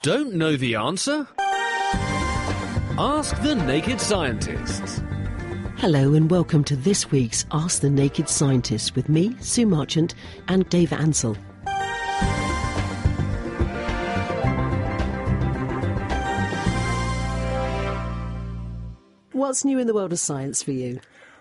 Don't know the answer? Ask the Naked Scientists. Hello and welcome to this week's Ask the Naked Scientists with me, Sue Marchant, and Dave Ansell. What's new in the world of science for you?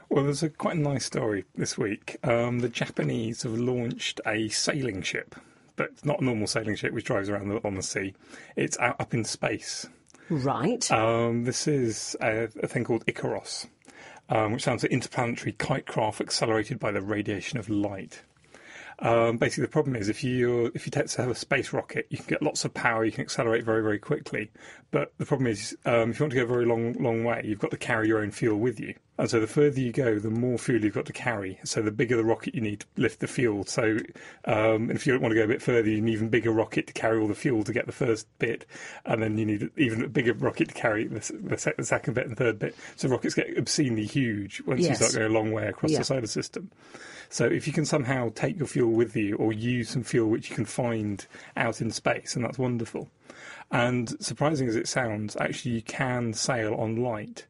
Well, there's a quite a nice story this week. Um, the Japanese have launched a sailing ship, but it's not a normal sailing ship which drives around the, on the sea. It's out up in space. Right. Um, this is a, a thing called IKAROS, um, which sounds like interplanetary kite craft accelerated by the radiation of light. Um, basically, the problem is if you if you take to have a space rocket, you can get lots of power, you can accelerate very very quickly. But the problem is, um, if you want to go a very long long way, you've got to carry your own fuel with you. And so the further you go, the more fuel you've got to carry. So the bigger the rocket you need to lift the fuel. So um, if you want to go a bit further, you need an even bigger rocket to carry all the fuel to get the first bit, and then you need even bigger rocket to carry the, the, sec- the second bit and third bit. So rockets get obscenely huge once Yes. you start going a long way across Yeah. the solar system. So if you can somehow take your fuel with you or use some fuel which you can find out in space, and that's wonderful. And surprising as it sounds, actually you can sail on light.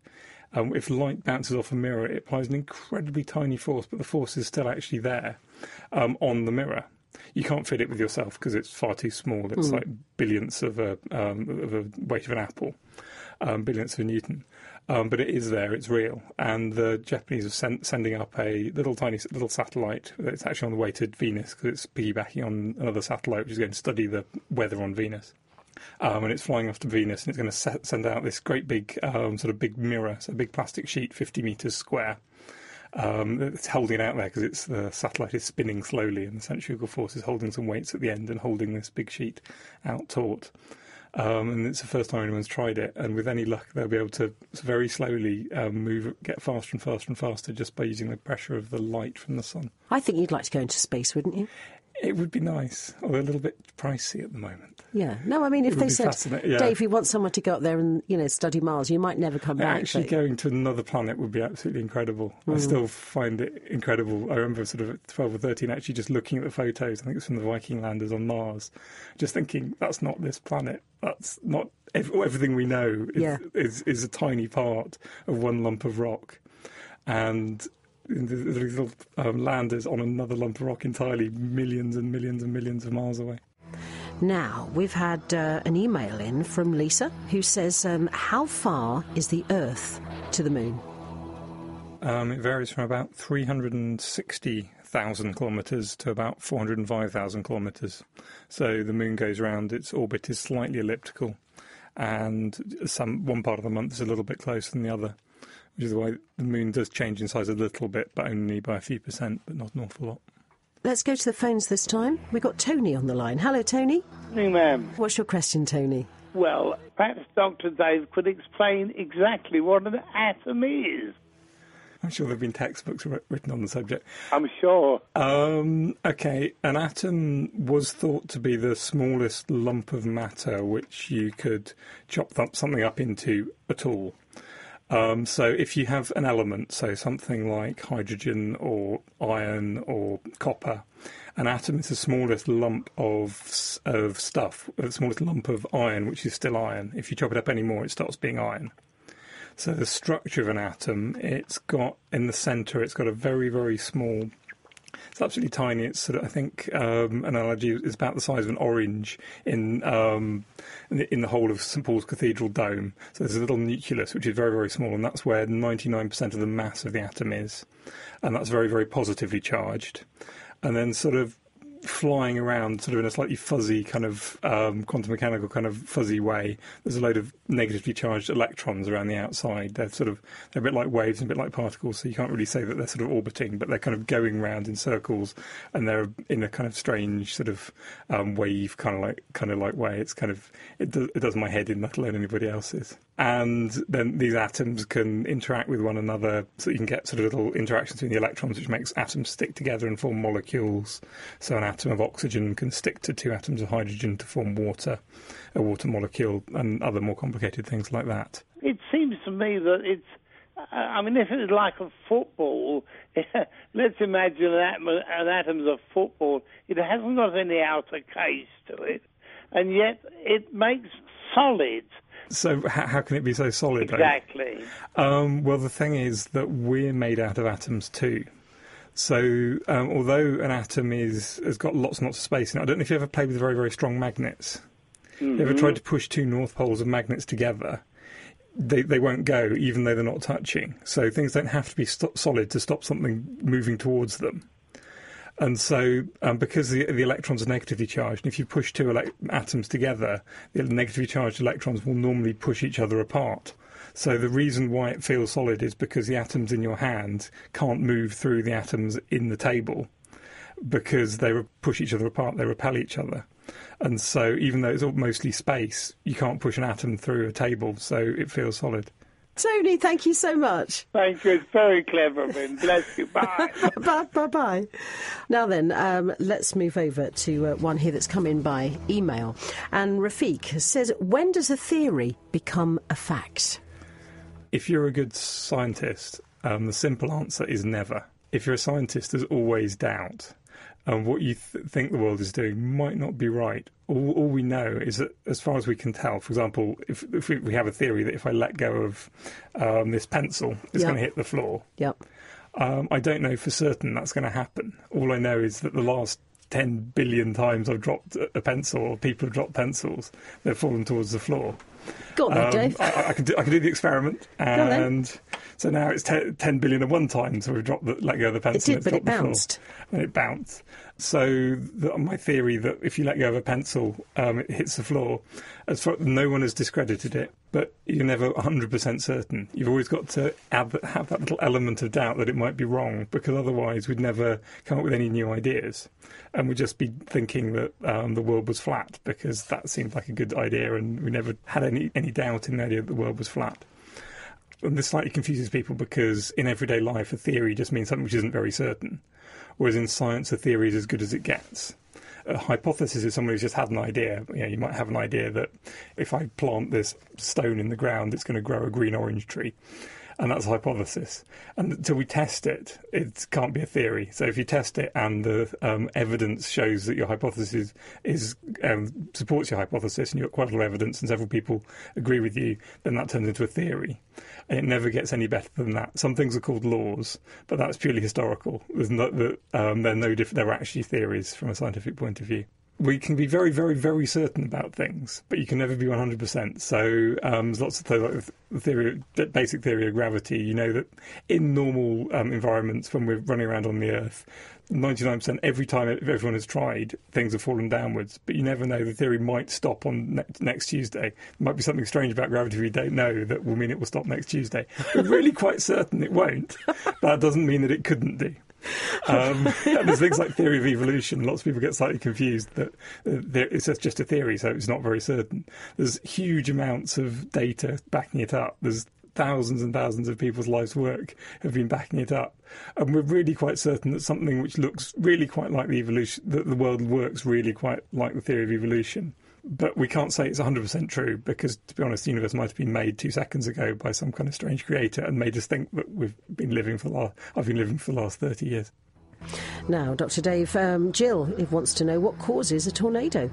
Um, if light bounces off a mirror, it applies an incredibly tiny force, but the force is still actually there um, on the mirror. You can't fit it with yourself because it's far too small. It's like billionths of a um, of a weight of an apple, um, billionths of a newton. Um, but it is there. It's real. And the Japanese are sending up a little tiny little satellite. It's actually on the way to Venus because it's piggybacking on another satellite which is going to study the weather on Venus um, and it's flying off to Venus, and it's going to se- send out this great big um, sort of big mirror, so a big plastic sheet, 50 meters square. Um, it's holding it out there because it's the satellite is spinning slowly, and the centrifugal force is holding some weights at the end and holding this big sheet out taut. Um, and it's the first time anyone's tried it, and with any luck, they'll be able to very slowly um, move, get faster and faster and faster just by using the pressure of the light from the sun. I think you'd like to go into space, wouldn't you? It would be nice, although a little bit pricey at the moment. Yeah. No, I mean, if they said, yeah. Dave, we want someone to go up there and, you know, study Mars, you might never come back. Actually, but- going to another planet would be absolutely incredible. I mm. still find it incredible. I remember sort of at 12 or 13 actually just looking at the photos. I think it's from the Viking landers on Mars, just thinking that's not this planet. That's not ev- everything we know is, Yeah. is, is a tiny part of one lump of rock. And the, the little um, landers on another lump of rock entirely, millions and millions and millions of miles away. Now, we've had uh, an email in from Lisa who says, um, How far is the Earth to the moon? Um, it varies from about 360,000 kilometres to about 405,000 kilometres. So the moon goes round, its orbit is slightly elliptical, and some one part of the month is a little bit closer than the other, which is why the moon does change in size a little bit, but only by a few percent, but not an awful lot. Let's go to the phones this time. We've got Tony on the line. Hello, Tony. Evening, ma'am. What's your question, Tony? Well, perhaps Dr. Dave could explain exactly what an atom is. I'm sure there have been textbooks written on the subject. I'm sure. Um, okay, an atom was thought to be the smallest lump of matter which you could chop th- something up into at all. Um, so if you have an element, so something like hydrogen or iron or copper, an atom is the smallest lump of of stuff, the smallest lump of iron, which is still iron. If you chop it up any more, it stops being iron. So the structure of an atom, it's got in the centre, it's got a very very small it's absolutely tiny. It's sort of, I think, um, an analogy is about the size of an orange in, um, in, the, in the whole of St Paul's Cathedral dome. So there's a little nucleus which is very, very small, and that's where 99% of the mass of the atom is, and that's very, very positively charged. And then, sort of flying around, sort of in a slightly fuzzy kind of um, quantum mechanical kind of fuzzy way. There's a load of negatively charged electrons around the outside. They're sort of they're a bit like waves and a bit like particles, so you can't really say that they're sort of orbiting, but they're kind of going round in circles, and they're in a kind of strange sort of um, wave kind of like kind of like way. It's kind of it, it does my head in, let alone anybody else's. And then these atoms can interact with one another, so you can get sort of little interactions between the electrons, which makes atoms stick together and form molecules. So an atom of oxygen can stick to two atoms of hydrogen to form water, a water molecule, and other more complicated things like that. It seems to me that it's. I mean, if it's like a football, let's imagine an atom, an atom's a football. It hasn't got any outer case to it, and yet it makes solid. So h- how can it be so solid? Exactly. Um, well, the thing is that we're made out of atoms too. So um, although an atom is has got lots and lots of space in it, I don't know if you ever played with very very strong magnets. You ever tried to push two north poles of magnets together? They they won't go even though they're not touching. So things don't have to be st- solid to stop something moving towards them. And so, um, because the, the electrons are negatively charged, and if you push two elec atoms together, the negatively charged electrons will normally push each other apart. So the reason why it feels solid is because the atoms in your hand can't move through the atoms in the table because they push each other apart, they repel each other. And so, even though it's all mostly space, you can't push an atom through a table, so it feels solid. Tony, thank you so much. Thank you. It's very clever, Vin. Bless you. Bye. bye bye bye. Now then, um, let's move over to uh, one here that's come in by email. And Rafiq says, "When does a theory become a fact?" If you're a good scientist, um, the simple answer is never. If you're a scientist, there's always doubt. And what you th- think the world is doing might not be right. All, all we know is that, as far as we can tell, for example, if, if we, we have a theory that if I let go of um, this pencil, it's Yeah. going to hit the floor. Yep. Um, I don't know for certain that's going to happen. All I know is that the last 10 billion times I've dropped a pencil, or people have dropped pencils, they've fallen towards the floor. Go on, Um, Dave. I, I, can do, I can do the experiment, and so now it's 10, 10 billion and one time. So we've dropped the, let go of the pencil. It did, and but it dropped the floor. bounced. And it bounced. So the, my theory that if you let go of a pencil, um, it hits the floor. As far, no one has discredited it, but you're never 100% certain. You've always got to add, have that little element of doubt that it might be wrong, because otherwise we'd never come up with any new ideas, and we'd just be thinking that um, the world was flat because that seemed like a good idea, and we never had any any doubt in the idea that the world was flat. And this slightly confuses people because in everyday life, a theory just means something which isn't very certain, whereas in science, a theory is as good as it gets. A hypothesis is someone who's just had an idea. You, know, you might have an idea that if I plant this stone in the ground, it's going to grow a green orange tree. And that's a hypothesis. And until we test it, it can't be a theory. So if you test it and the um, evidence shows that your hypothesis is um, supports your hypothesis, and you've got quite a lot of evidence, and several people agree with you, then that turns into a theory. And it never gets any better than that. Some things are called laws, but that's purely historical. There's um, they're no different. They're actually theories from a scientific point of view we can be very, very, very certain about things, but you can never be 100%. So um, there's lots of th- like the theory, the basic theory of gravity. You know that in normal um, environments, when we're running around on the Earth, 99% every time everyone has tried, things have fallen downwards. But you never know. The theory might stop on ne- next Tuesday. There might be something strange about gravity we don't know that will mean it will stop next Tuesday. We're really quite certain it won't. That doesn't mean that it couldn't do. Um, and there's things like theory of evolution. Lots of people get slightly confused that uh, it's just- a theory, so it's not very certain. There's huge amounts of data backing it up. There's thousands and thousands of people's lives' work have been backing it up, and we're really quite certain that something which looks really quite like the evolution, that the world works really quite like the theory of evolution. But we can't say it's 100% true because, to be honest, the universe might have been made two seconds ago by some kind of strange creator and made us think that we've been living for the last, I've been living for the last 30 years. Now, Dr. Dave, um, Jill wants to know what causes a tornado.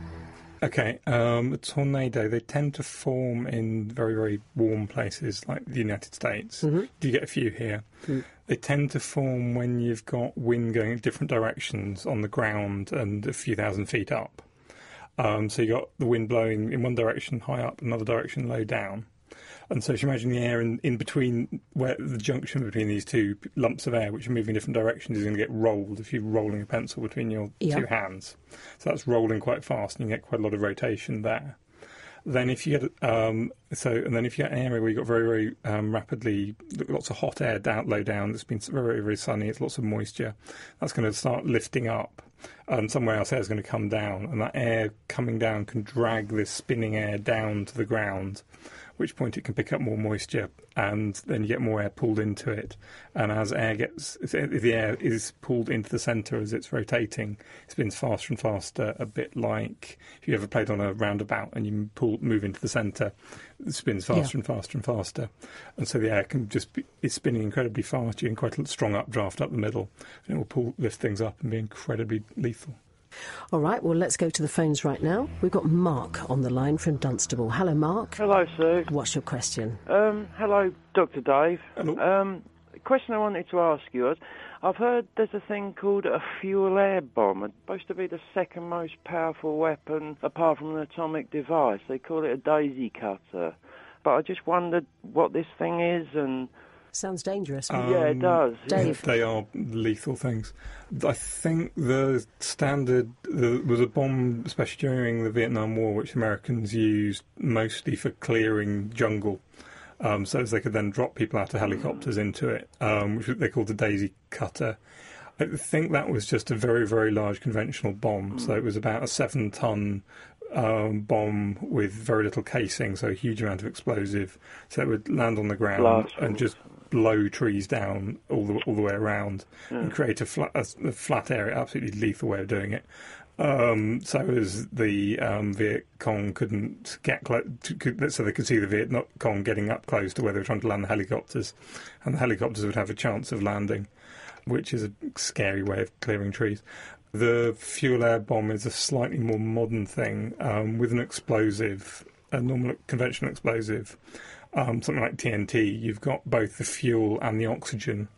Okay, um, a tornado, they tend to form in very, very warm places like the United States. Do you get a few here? They tend to form when you've got wind going in different directions on the ground and a few thousand feet up. Um, so you got the wind blowing in one direction high up, another direction low down. And so if you imagine the air in, in between, where the junction between these two lumps of air, which are moving in different directions, is going to get rolled if you're rolling a pencil between your Yeah. two hands. So that's rolling quite fast, and you get quite a lot of rotation there. Then if you get um, so, and then if you get an area where you've got very, very um, rapidly lots of hot air down, low down, it's been very, very, very sunny, it's lots of moisture, that's going to start lifting up, and somewhere else air is going to come down, and that air coming down can drag this spinning air down to the ground. Which point it can pick up more moisture, and then you get more air pulled into it. And as air gets, if the air is pulled into the centre as it's rotating, it spins faster and faster. A bit like if you ever played on a roundabout and you pull, move into the centre, it spins faster Yeah. and faster and faster. And so the air can just be is spinning incredibly fast. You're in quite a strong updraft up the middle, and it will pull lift things up and be incredibly lethal. All right, well, let's go to the phones right now. We've got Mark on the line from Dunstable. Hello, Mark. Hello, Sue. What's your question? Um, hello, Dr. Dave. Hello. Um, the question I wanted to ask you was, I've heard there's a thing called a fuel air bomb. It's supposed to be the second most powerful weapon apart from an atomic device. They call it a daisy cutter. But I just wondered what this thing is and Sounds dangerous. yeah, it Um, does. Dave. They are lethal things. I think the standard there was a bomb, especially during the Vietnam War, which Americans used mostly for clearing jungle, um, so as they could then drop people out of helicopters into it, um, which they called the Daisy Cutter. I think that was just a very, very large conventional bomb. So it was about a seven-ton um, bomb with very little casing, so a huge amount of explosive. So it would land on the ground Blast and just blow trees down all the all the way around and create a flat, a, a flat area. Absolutely lethal way of doing it. Um, so as the um, Viet Cong couldn't get close, so they could see the Viet Cong getting up close to where they were trying to land the helicopters, and the helicopters would have a chance of landing, which is a scary way of clearing trees. The fuel air bomb is a slightly more modern thing um, with an explosive, a normal conventional explosive, um, something like TNT. You've got both the fuel and the oxygen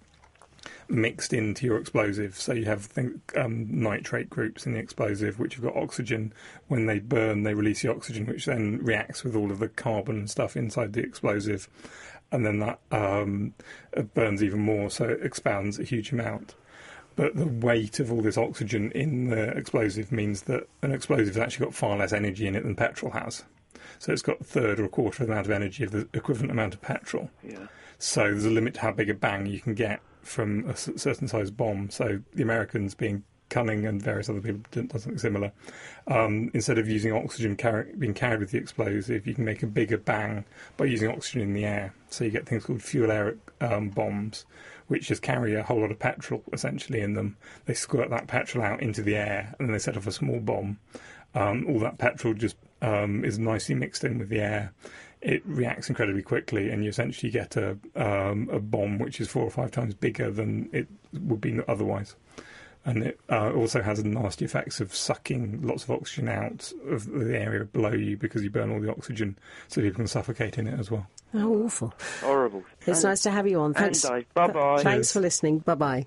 mixed into your explosive. So you have think, um, nitrate groups in the explosive, which have got oxygen. When they burn, they release the oxygen, which then reacts with all of the carbon and stuff inside the explosive, and then that um, burns even more, so it expands a huge amount. But the weight of all this oxygen in the explosive means that an explosive has actually got far less energy in it than petrol has. So it's got a third or a quarter of the amount of energy of the equivalent amount of petrol. Yeah. So there's a limit to how big a bang you can get from a certain size bomb. So the Americans, being cunning and various other people did something similar, um, instead of using oxygen carry, being carried with the explosive, you can make a bigger bang by using oxygen in the air. So you get things called fuel air um, bombs, which just carry a whole lot of petrol essentially in them. They squirt that petrol out into the air and then they set off a small bomb. Um, all that petrol just um, is nicely mixed in with the air. It reacts incredibly quickly, and you essentially get a um, a bomb which is four or five times bigger than it would be otherwise. And it uh, also has nasty effects of sucking lots of oxygen out of the area below you because you burn all the oxygen, so people can suffocate in it as well. Oh, awful. Horrible. It's nice to have you on. Thanks. Bye-bye. Thanks for listening. Bye bye.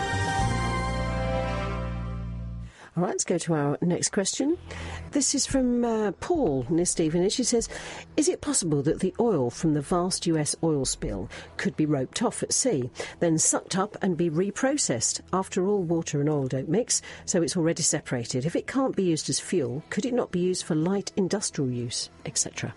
All right, let's go to our next question. This is from uh, Paul near Stevenage. She says, Is it possible that the oil from the vast US oil spill could be roped off at sea, then sucked up and be reprocessed? After all, water and oil don't mix, so it's already separated. If it can't be used as fuel, could it not be used for light industrial use, etc.?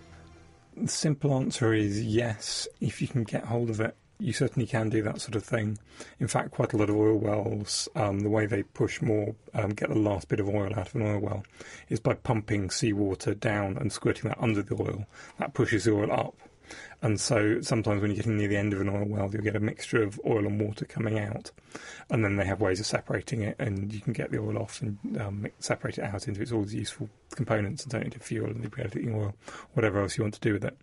The simple answer is yes, if you can get hold of it. You certainly can do that sort of thing. In fact, quite a lot of oil wells, um, the way they push more, um, get the last bit of oil out of an oil well, is by pumping seawater down and squirting that under the oil. That pushes the oil up. And so sometimes when you're getting near the end of an oil well, you'll get a mixture of oil and water coming out. And then they have ways of separating it, and you can get the oil off and um, separate it out into its all these useful components and turn it into fuel and lubricating oil, whatever else you want to do with it.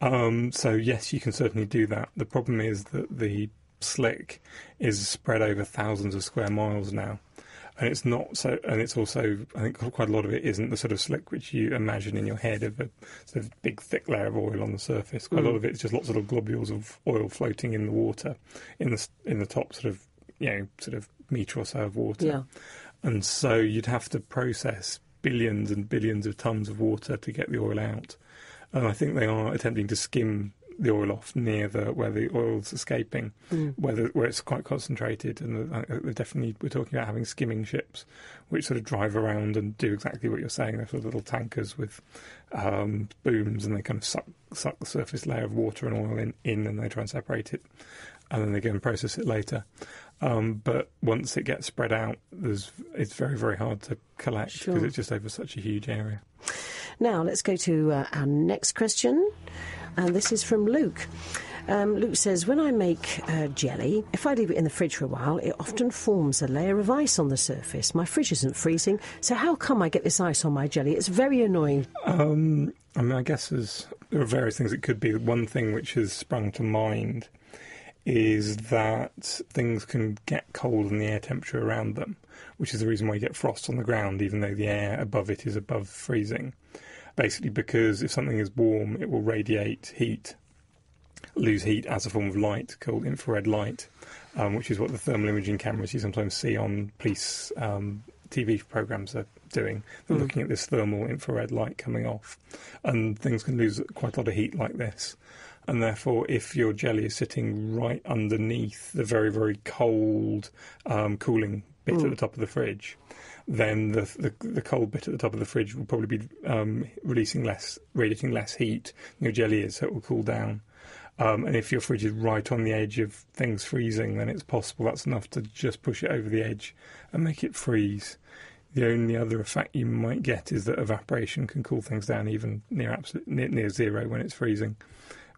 Um, so yes, you can certainly do that. The problem is that the slick is spread over thousands of square miles now, and it's not so. And it's also, I think, quite a lot of it isn't the sort of slick which you imagine in your head of a sort of big thick layer of oil on the surface. Quite a lot of it is just lots of little globules of oil floating in the water, in the in the top sort of you know sort of meter or so of water. Yeah. And so you'd have to process billions and billions of tons of water to get the oil out. And I think they are attempting to skim the oil off near the where the oil's escaping, where, the, where it's quite concentrated. And the, they're definitely we're talking about having skimming ships, which sort of drive around and do exactly what you're saying. They're sort of little tankers with um, booms, and they kind of suck suck the surface layer of water and oil in, in, and they try and separate it, and then they go and process it later. Um, but once it gets spread out, there's it's very very hard to collect because Sure. it's just over such a huge area. Now, let's go to uh, our next question, and this is from Luke. Um, Luke says, When I make uh, jelly, if I leave it in the fridge for a while, it often forms a layer of ice on the surface. My fridge isn't freezing, so how come I get this ice on my jelly? It's very annoying. Um, I mean, I guess there's, there are various things it could be. One thing which has sprung to mind is that things can get cold in the air temperature around them, which is the reason why you get frost on the ground, even though the air above it is above freezing. Basically, because if something is warm, it will radiate heat, lose heat as a form of light called infrared light, um, which is what the thermal imaging cameras you sometimes see on police um, TV programs are doing. They're Mm. looking at this thermal infrared light coming off, and things can lose quite a lot of heat like this. And therefore, if your jelly is sitting right underneath the very, very cold um, cooling bit Mm. at the top of the fridge, then the, the the cold bit at the top of the fridge will probably be um, releasing less, radiating less heat than your jelly is, so it will cool down. Um, and if your fridge is right on the edge of things freezing, then it's possible that's enough to just push it over the edge and make it freeze. The only other effect you might get is that evaporation can cool things down even near absolute near, near zero when it's freezing,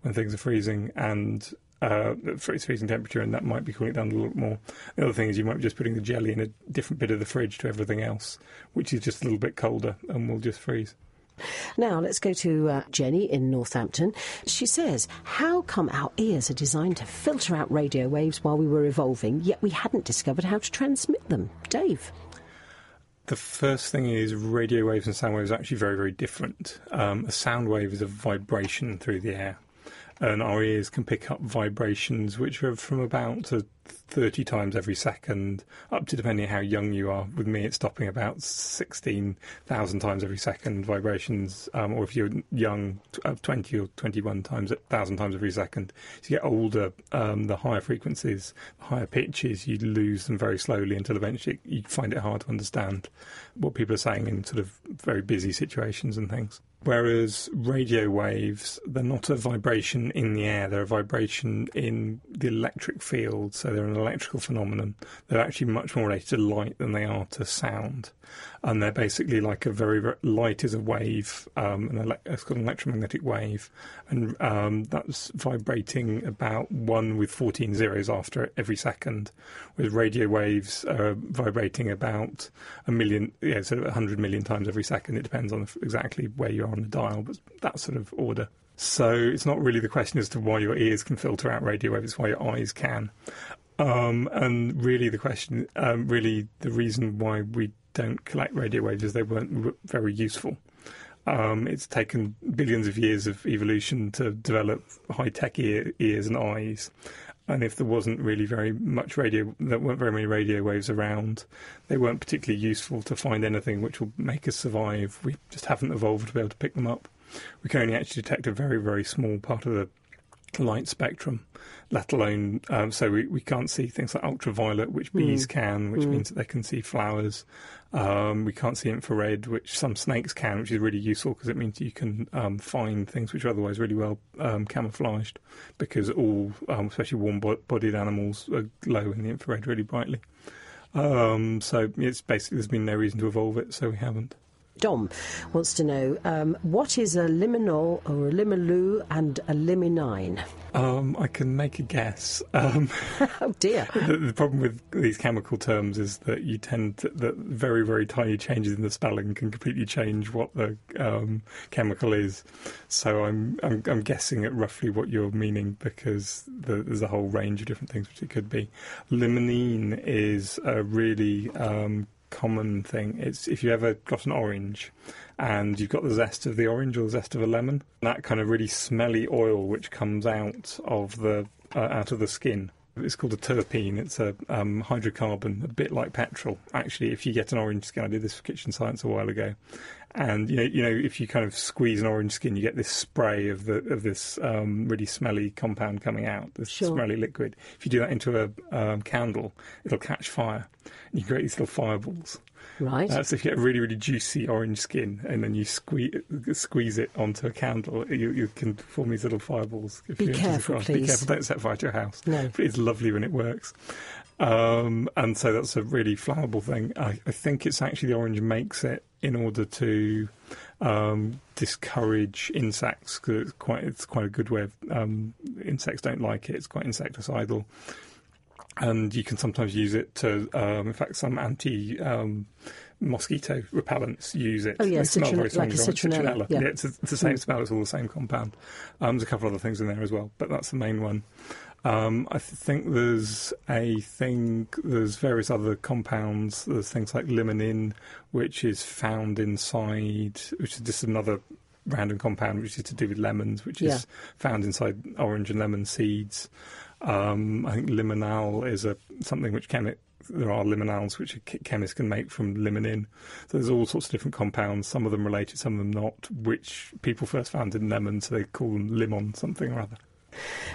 when things are freezing, and uh, its freezing temperature, and that might be cooling it down a little bit more. The other thing is you might be just putting the jelly in a different bit of the fridge to everything else, which is just a little bit colder and will just freeze. Now, let's go to uh, Jenny in Northampton. She says, How come our ears are designed to filter out radio waves while we were evolving, yet we hadn't discovered how to transmit them? Dave. The first thing is radio waves and sound waves are actually very, very different. Um, a sound wave is a vibration through the air, and our ears can pick up vibrations which are from about to 30 times every second, up to depending on how young you are. With me, it's stopping about 16,000 times every second vibrations, um, or if you're young, uh, 20 or 21 times, 1,000 times every second. As you get older, um, the higher frequencies, the higher pitches, you lose them very slowly until eventually you find it hard to understand what people are saying in sort of very busy situations and things. Whereas radio waves, they're not a vibration in the air, they're a vibration in the electric field, so they're an electrical phenomenon. They're actually much more related to light than they are to sound. And they're basically like a very, very light is a wave, um, an ele- it's called an electromagnetic wave, and um, that's vibrating about one with 14 zeros after it every second, whereas radio waves are vibrating about a million, yeah, sort of 100 million times every second. It depends on exactly where you are on the dial, but that sort of order. So it's not really the question as to why your ears can filter out radio waves, it's why your eyes can. Um, and really, the question, um, really, the reason why we don't collect radio waves is they weren't very useful. Um, it's taken billions of years of evolution to develop high tech ear, ears and eyes. And if there wasn't really very much radio, there weren't very many radio waves around, they weren't particularly useful to find anything which will make us survive. We just haven't evolved to be able to pick them up. We can only actually detect a very, very small part of the light spectrum, let alone um, so we, we can't see things like ultraviolet, which bees can, which means that they can see flowers. Um, we can't see infrared, which some snakes can, which is really useful because it means you can um, find things which are otherwise really well um, camouflaged because all, um, especially warm-bodied animals, uh, glow in the infrared really brightly. Um, so it's basically there's been no reason to evolve it, so we haven't. Dom wants to know um, what is a liminal or a limaloo and a liminine? Um, I can make a guess. Um, Oh dear. the, the problem with these chemical terms is that you tend to, that very very tiny changes in the spelling can completely change what the um, chemical is. So I'm, I'm I'm guessing at roughly what you're meaning because the, there's a whole range of different things which it could be. Limonene is a really um, common thing. It's if you ever got an orange and you've got the zest of the orange or the zest of a lemon, that kind of really smelly oil which comes out of the uh, out of the skin. It's called a terpene. It's a um, hydrocarbon, a bit like petrol. Actually, if you get an orange skin, I did this for kitchen science a while ago, and you know, you know, if you kind of squeeze an orange skin, you get this spray of the of this um, really smelly compound coming out, this Sure. smelly liquid. If you do that into a um, candle, it'll catch fire. And you create these little fireballs. Right. Uh, so if you get really, really juicy orange skin and then you squeeze, squeeze it onto a candle, you, you can form these little fireballs. If Be you enter the careful, please. Be careful, don't set fire to your house. No. But it's lovely when it works. Um, and so that's a really flammable thing. I, I think it's actually the orange makes it in order to um, discourage insects because it's quite it's quite a good way of um, insects don't like it. It's quite insecticidal, and you can sometimes use it to. Um, in fact, some anti. Um, Mosquito repellents use it. Oh, yeah, They smell citron- very like a strongly, citronella, yeah. it's, it's the same smell. It's all the same compound. Um, there's a couple other things in there as well, but that's the main one. Um, I th- think there's a thing. There's various other compounds. There's things like limonene, which is found inside, which is just another random compound, which is to do with lemons, which Yeah. is found inside orange and lemon seeds. Um, I think limonal is a something which chemi- there are limonals which chemists can make from limonin. So there's all sorts of different compounds. Some of them related, some of them not. Which people first found in lemons, so they call them limon something or other.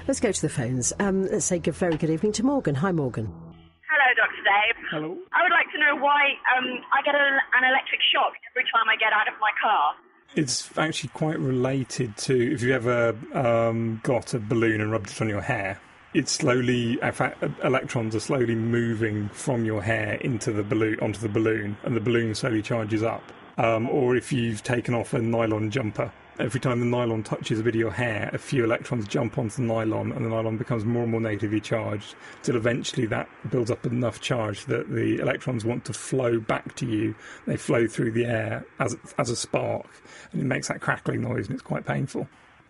Let's go to the phones. Um, let's say good, very good evening to Morgan. Hi, Morgan. Hello, Dr. Dave. Hello. I would like to know why um, I get a, an electric shock every time I get out of my car. It's actually quite related to if you ever um, got a balloon and rubbed it on your hair. It's slowly, in fact, electrons are slowly moving from your hair into the balloon onto the balloon, and the balloon slowly charges up. Um, or if you've taken off a nylon jumper, every time the nylon touches a bit of your hair, a few electrons jump onto the nylon, and the nylon becomes more and more negatively charged, till eventually that builds up enough charge that the electrons want to flow back to you. They flow through the air as as a spark, and it makes that crackling noise, and it's quite painful.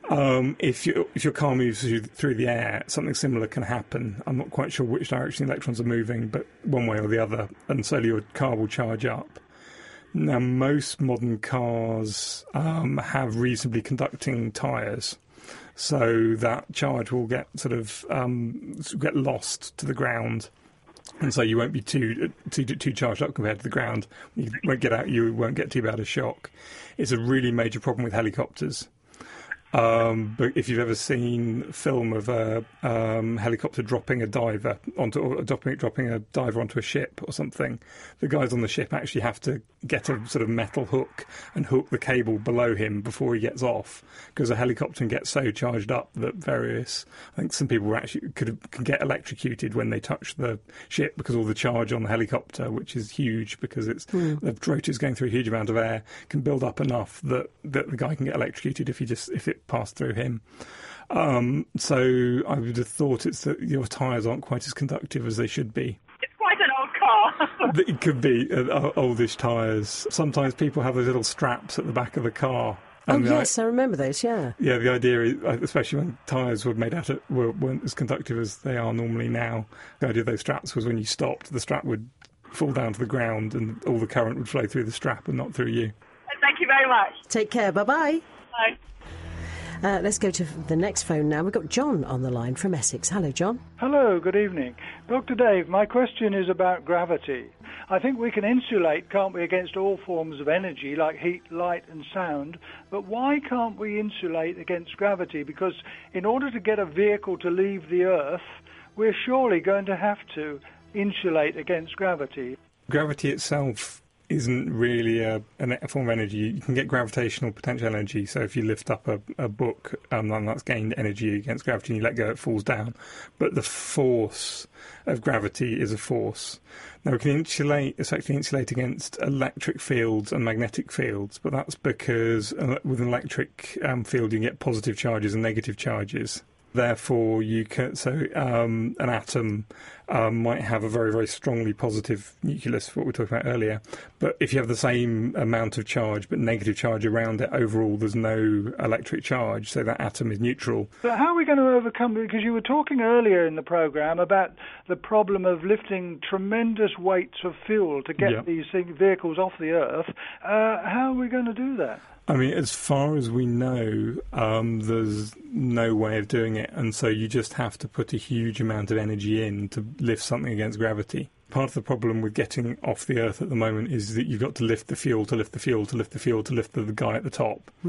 Um, if, you, if your car moves through, through the air, something similar can happen. I'm not quite sure which direction the electrons are moving, but one way or the other, and so your car will charge up. Now, most modern cars um, have reasonably conducting tyres, so that charge will get sort of um, get lost to the ground, and so you won't be too too too charged up compared to the ground. You won't get out. You won't get too bad a shock. It's a really major problem with helicopters. Um, but if you've ever seen film of a um, helicopter dropping a diver onto, or dropping, dropping a diver onto a ship or something, the guys on the ship actually have to get a sort of metal hook and hook the cable below him before he gets off, because a helicopter can get so charged up that various, I think some people actually could can get electrocuted when they touch the ship because all the charge on the helicopter, which is huge because it's the rotor is going through a huge amount of air, can build up enough that, that the guy can get electrocuted if he just if it passed through him. Um, so I would have thought it's that your tyres aren't quite as conductive as they should be. It's quite an old car. It could be uh, oldish tyres. Sometimes people have those little straps at the back of the car. Oh, And the i- yes, I remember those, yeah. yeah, the idea is, uh, especially when tyres were made out of, were, weren't as conductive as they are normally now, the idea of those straps was when you stopped, the strap would fall down to the ground and all the current would flow through the strap and not through you. Thank you very much. Take care. Bye-bye. bye. Bye. Uh, let's go to the next phone now. We've got John on the line from Essex. Hello, John. Hello, good evening. Dr. Dave, my question is about gravity. I think we can insulate, can't we, against all forms of energy like heat, light, and sound, but why can't we insulate against gravity? Because in order to get a vehicle to leave the Earth, we're surely going to have to insulate against gravity. Gravity itself isn't really a, a form of energy. You can get gravitational potential energy. So if you lift up a, a book um, and that's gained energy against gravity and you let go, it falls down. But the force of gravity is a force. Now we can insulate, effectively insulate against electric fields and magnetic fields, but that's because uh, with an electric um, field you get positive charges and negative charges. Therefore, you can so um, an atom um, might have a very very strongly positive nucleus, what we talked about earlier. But if you have the same amount of charge but negative charge around it, overall there's no electric charge, so that atom is neutral. But how are we going to overcome it? Because you were talking earlier in the program about the problem of lifting tremendous weights of fuel to get Yeah. these vehicles off the Earth. Uh, how are we going to do that? I mean, as far as we know, um, there's no way of doing it, and so you just have to put a huge amount of energy in to lift something against gravity. Part of the problem with getting off the Earth at the moment is that you've got to lift the fuel to lift the fuel to lift the fuel to lift the, the guy at the top.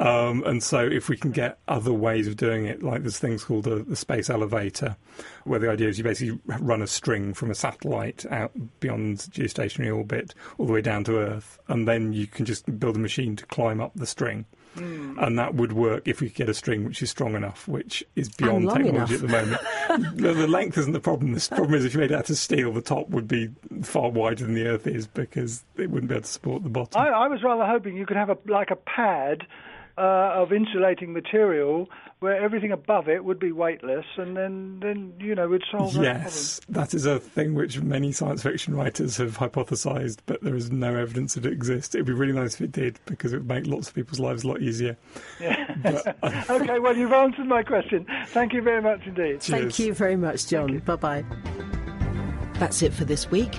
um, and so, if we can get other ways of doing it, like there's things called the, the space elevator, where the idea is you basically run a string from a satellite out beyond geostationary orbit all the way down to Earth, and then you can just build a machine to climb up the string. Hmm. And that would work if we could get a string which is strong enough, which is beyond technology enough. at the moment. the, the length isn't the problem. The problem is if you made it out of steel, the top would be far wider than the Earth is because it wouldn't be able to support the bottom. I, I was rather hoping you could have a like a pad uh, of insulating material where everything above it would be weightless, and then then you know would solve that Yes, that is a thing which many science fiction writers have hypothesized, but there is no evidence that it exists. It would be really nice if it did because it would make lots of people's lives a lot easier. problem. okay, well you've answered my question. Thank you very much indeed. Thank you very much, John. Bye bye. That's it for this week.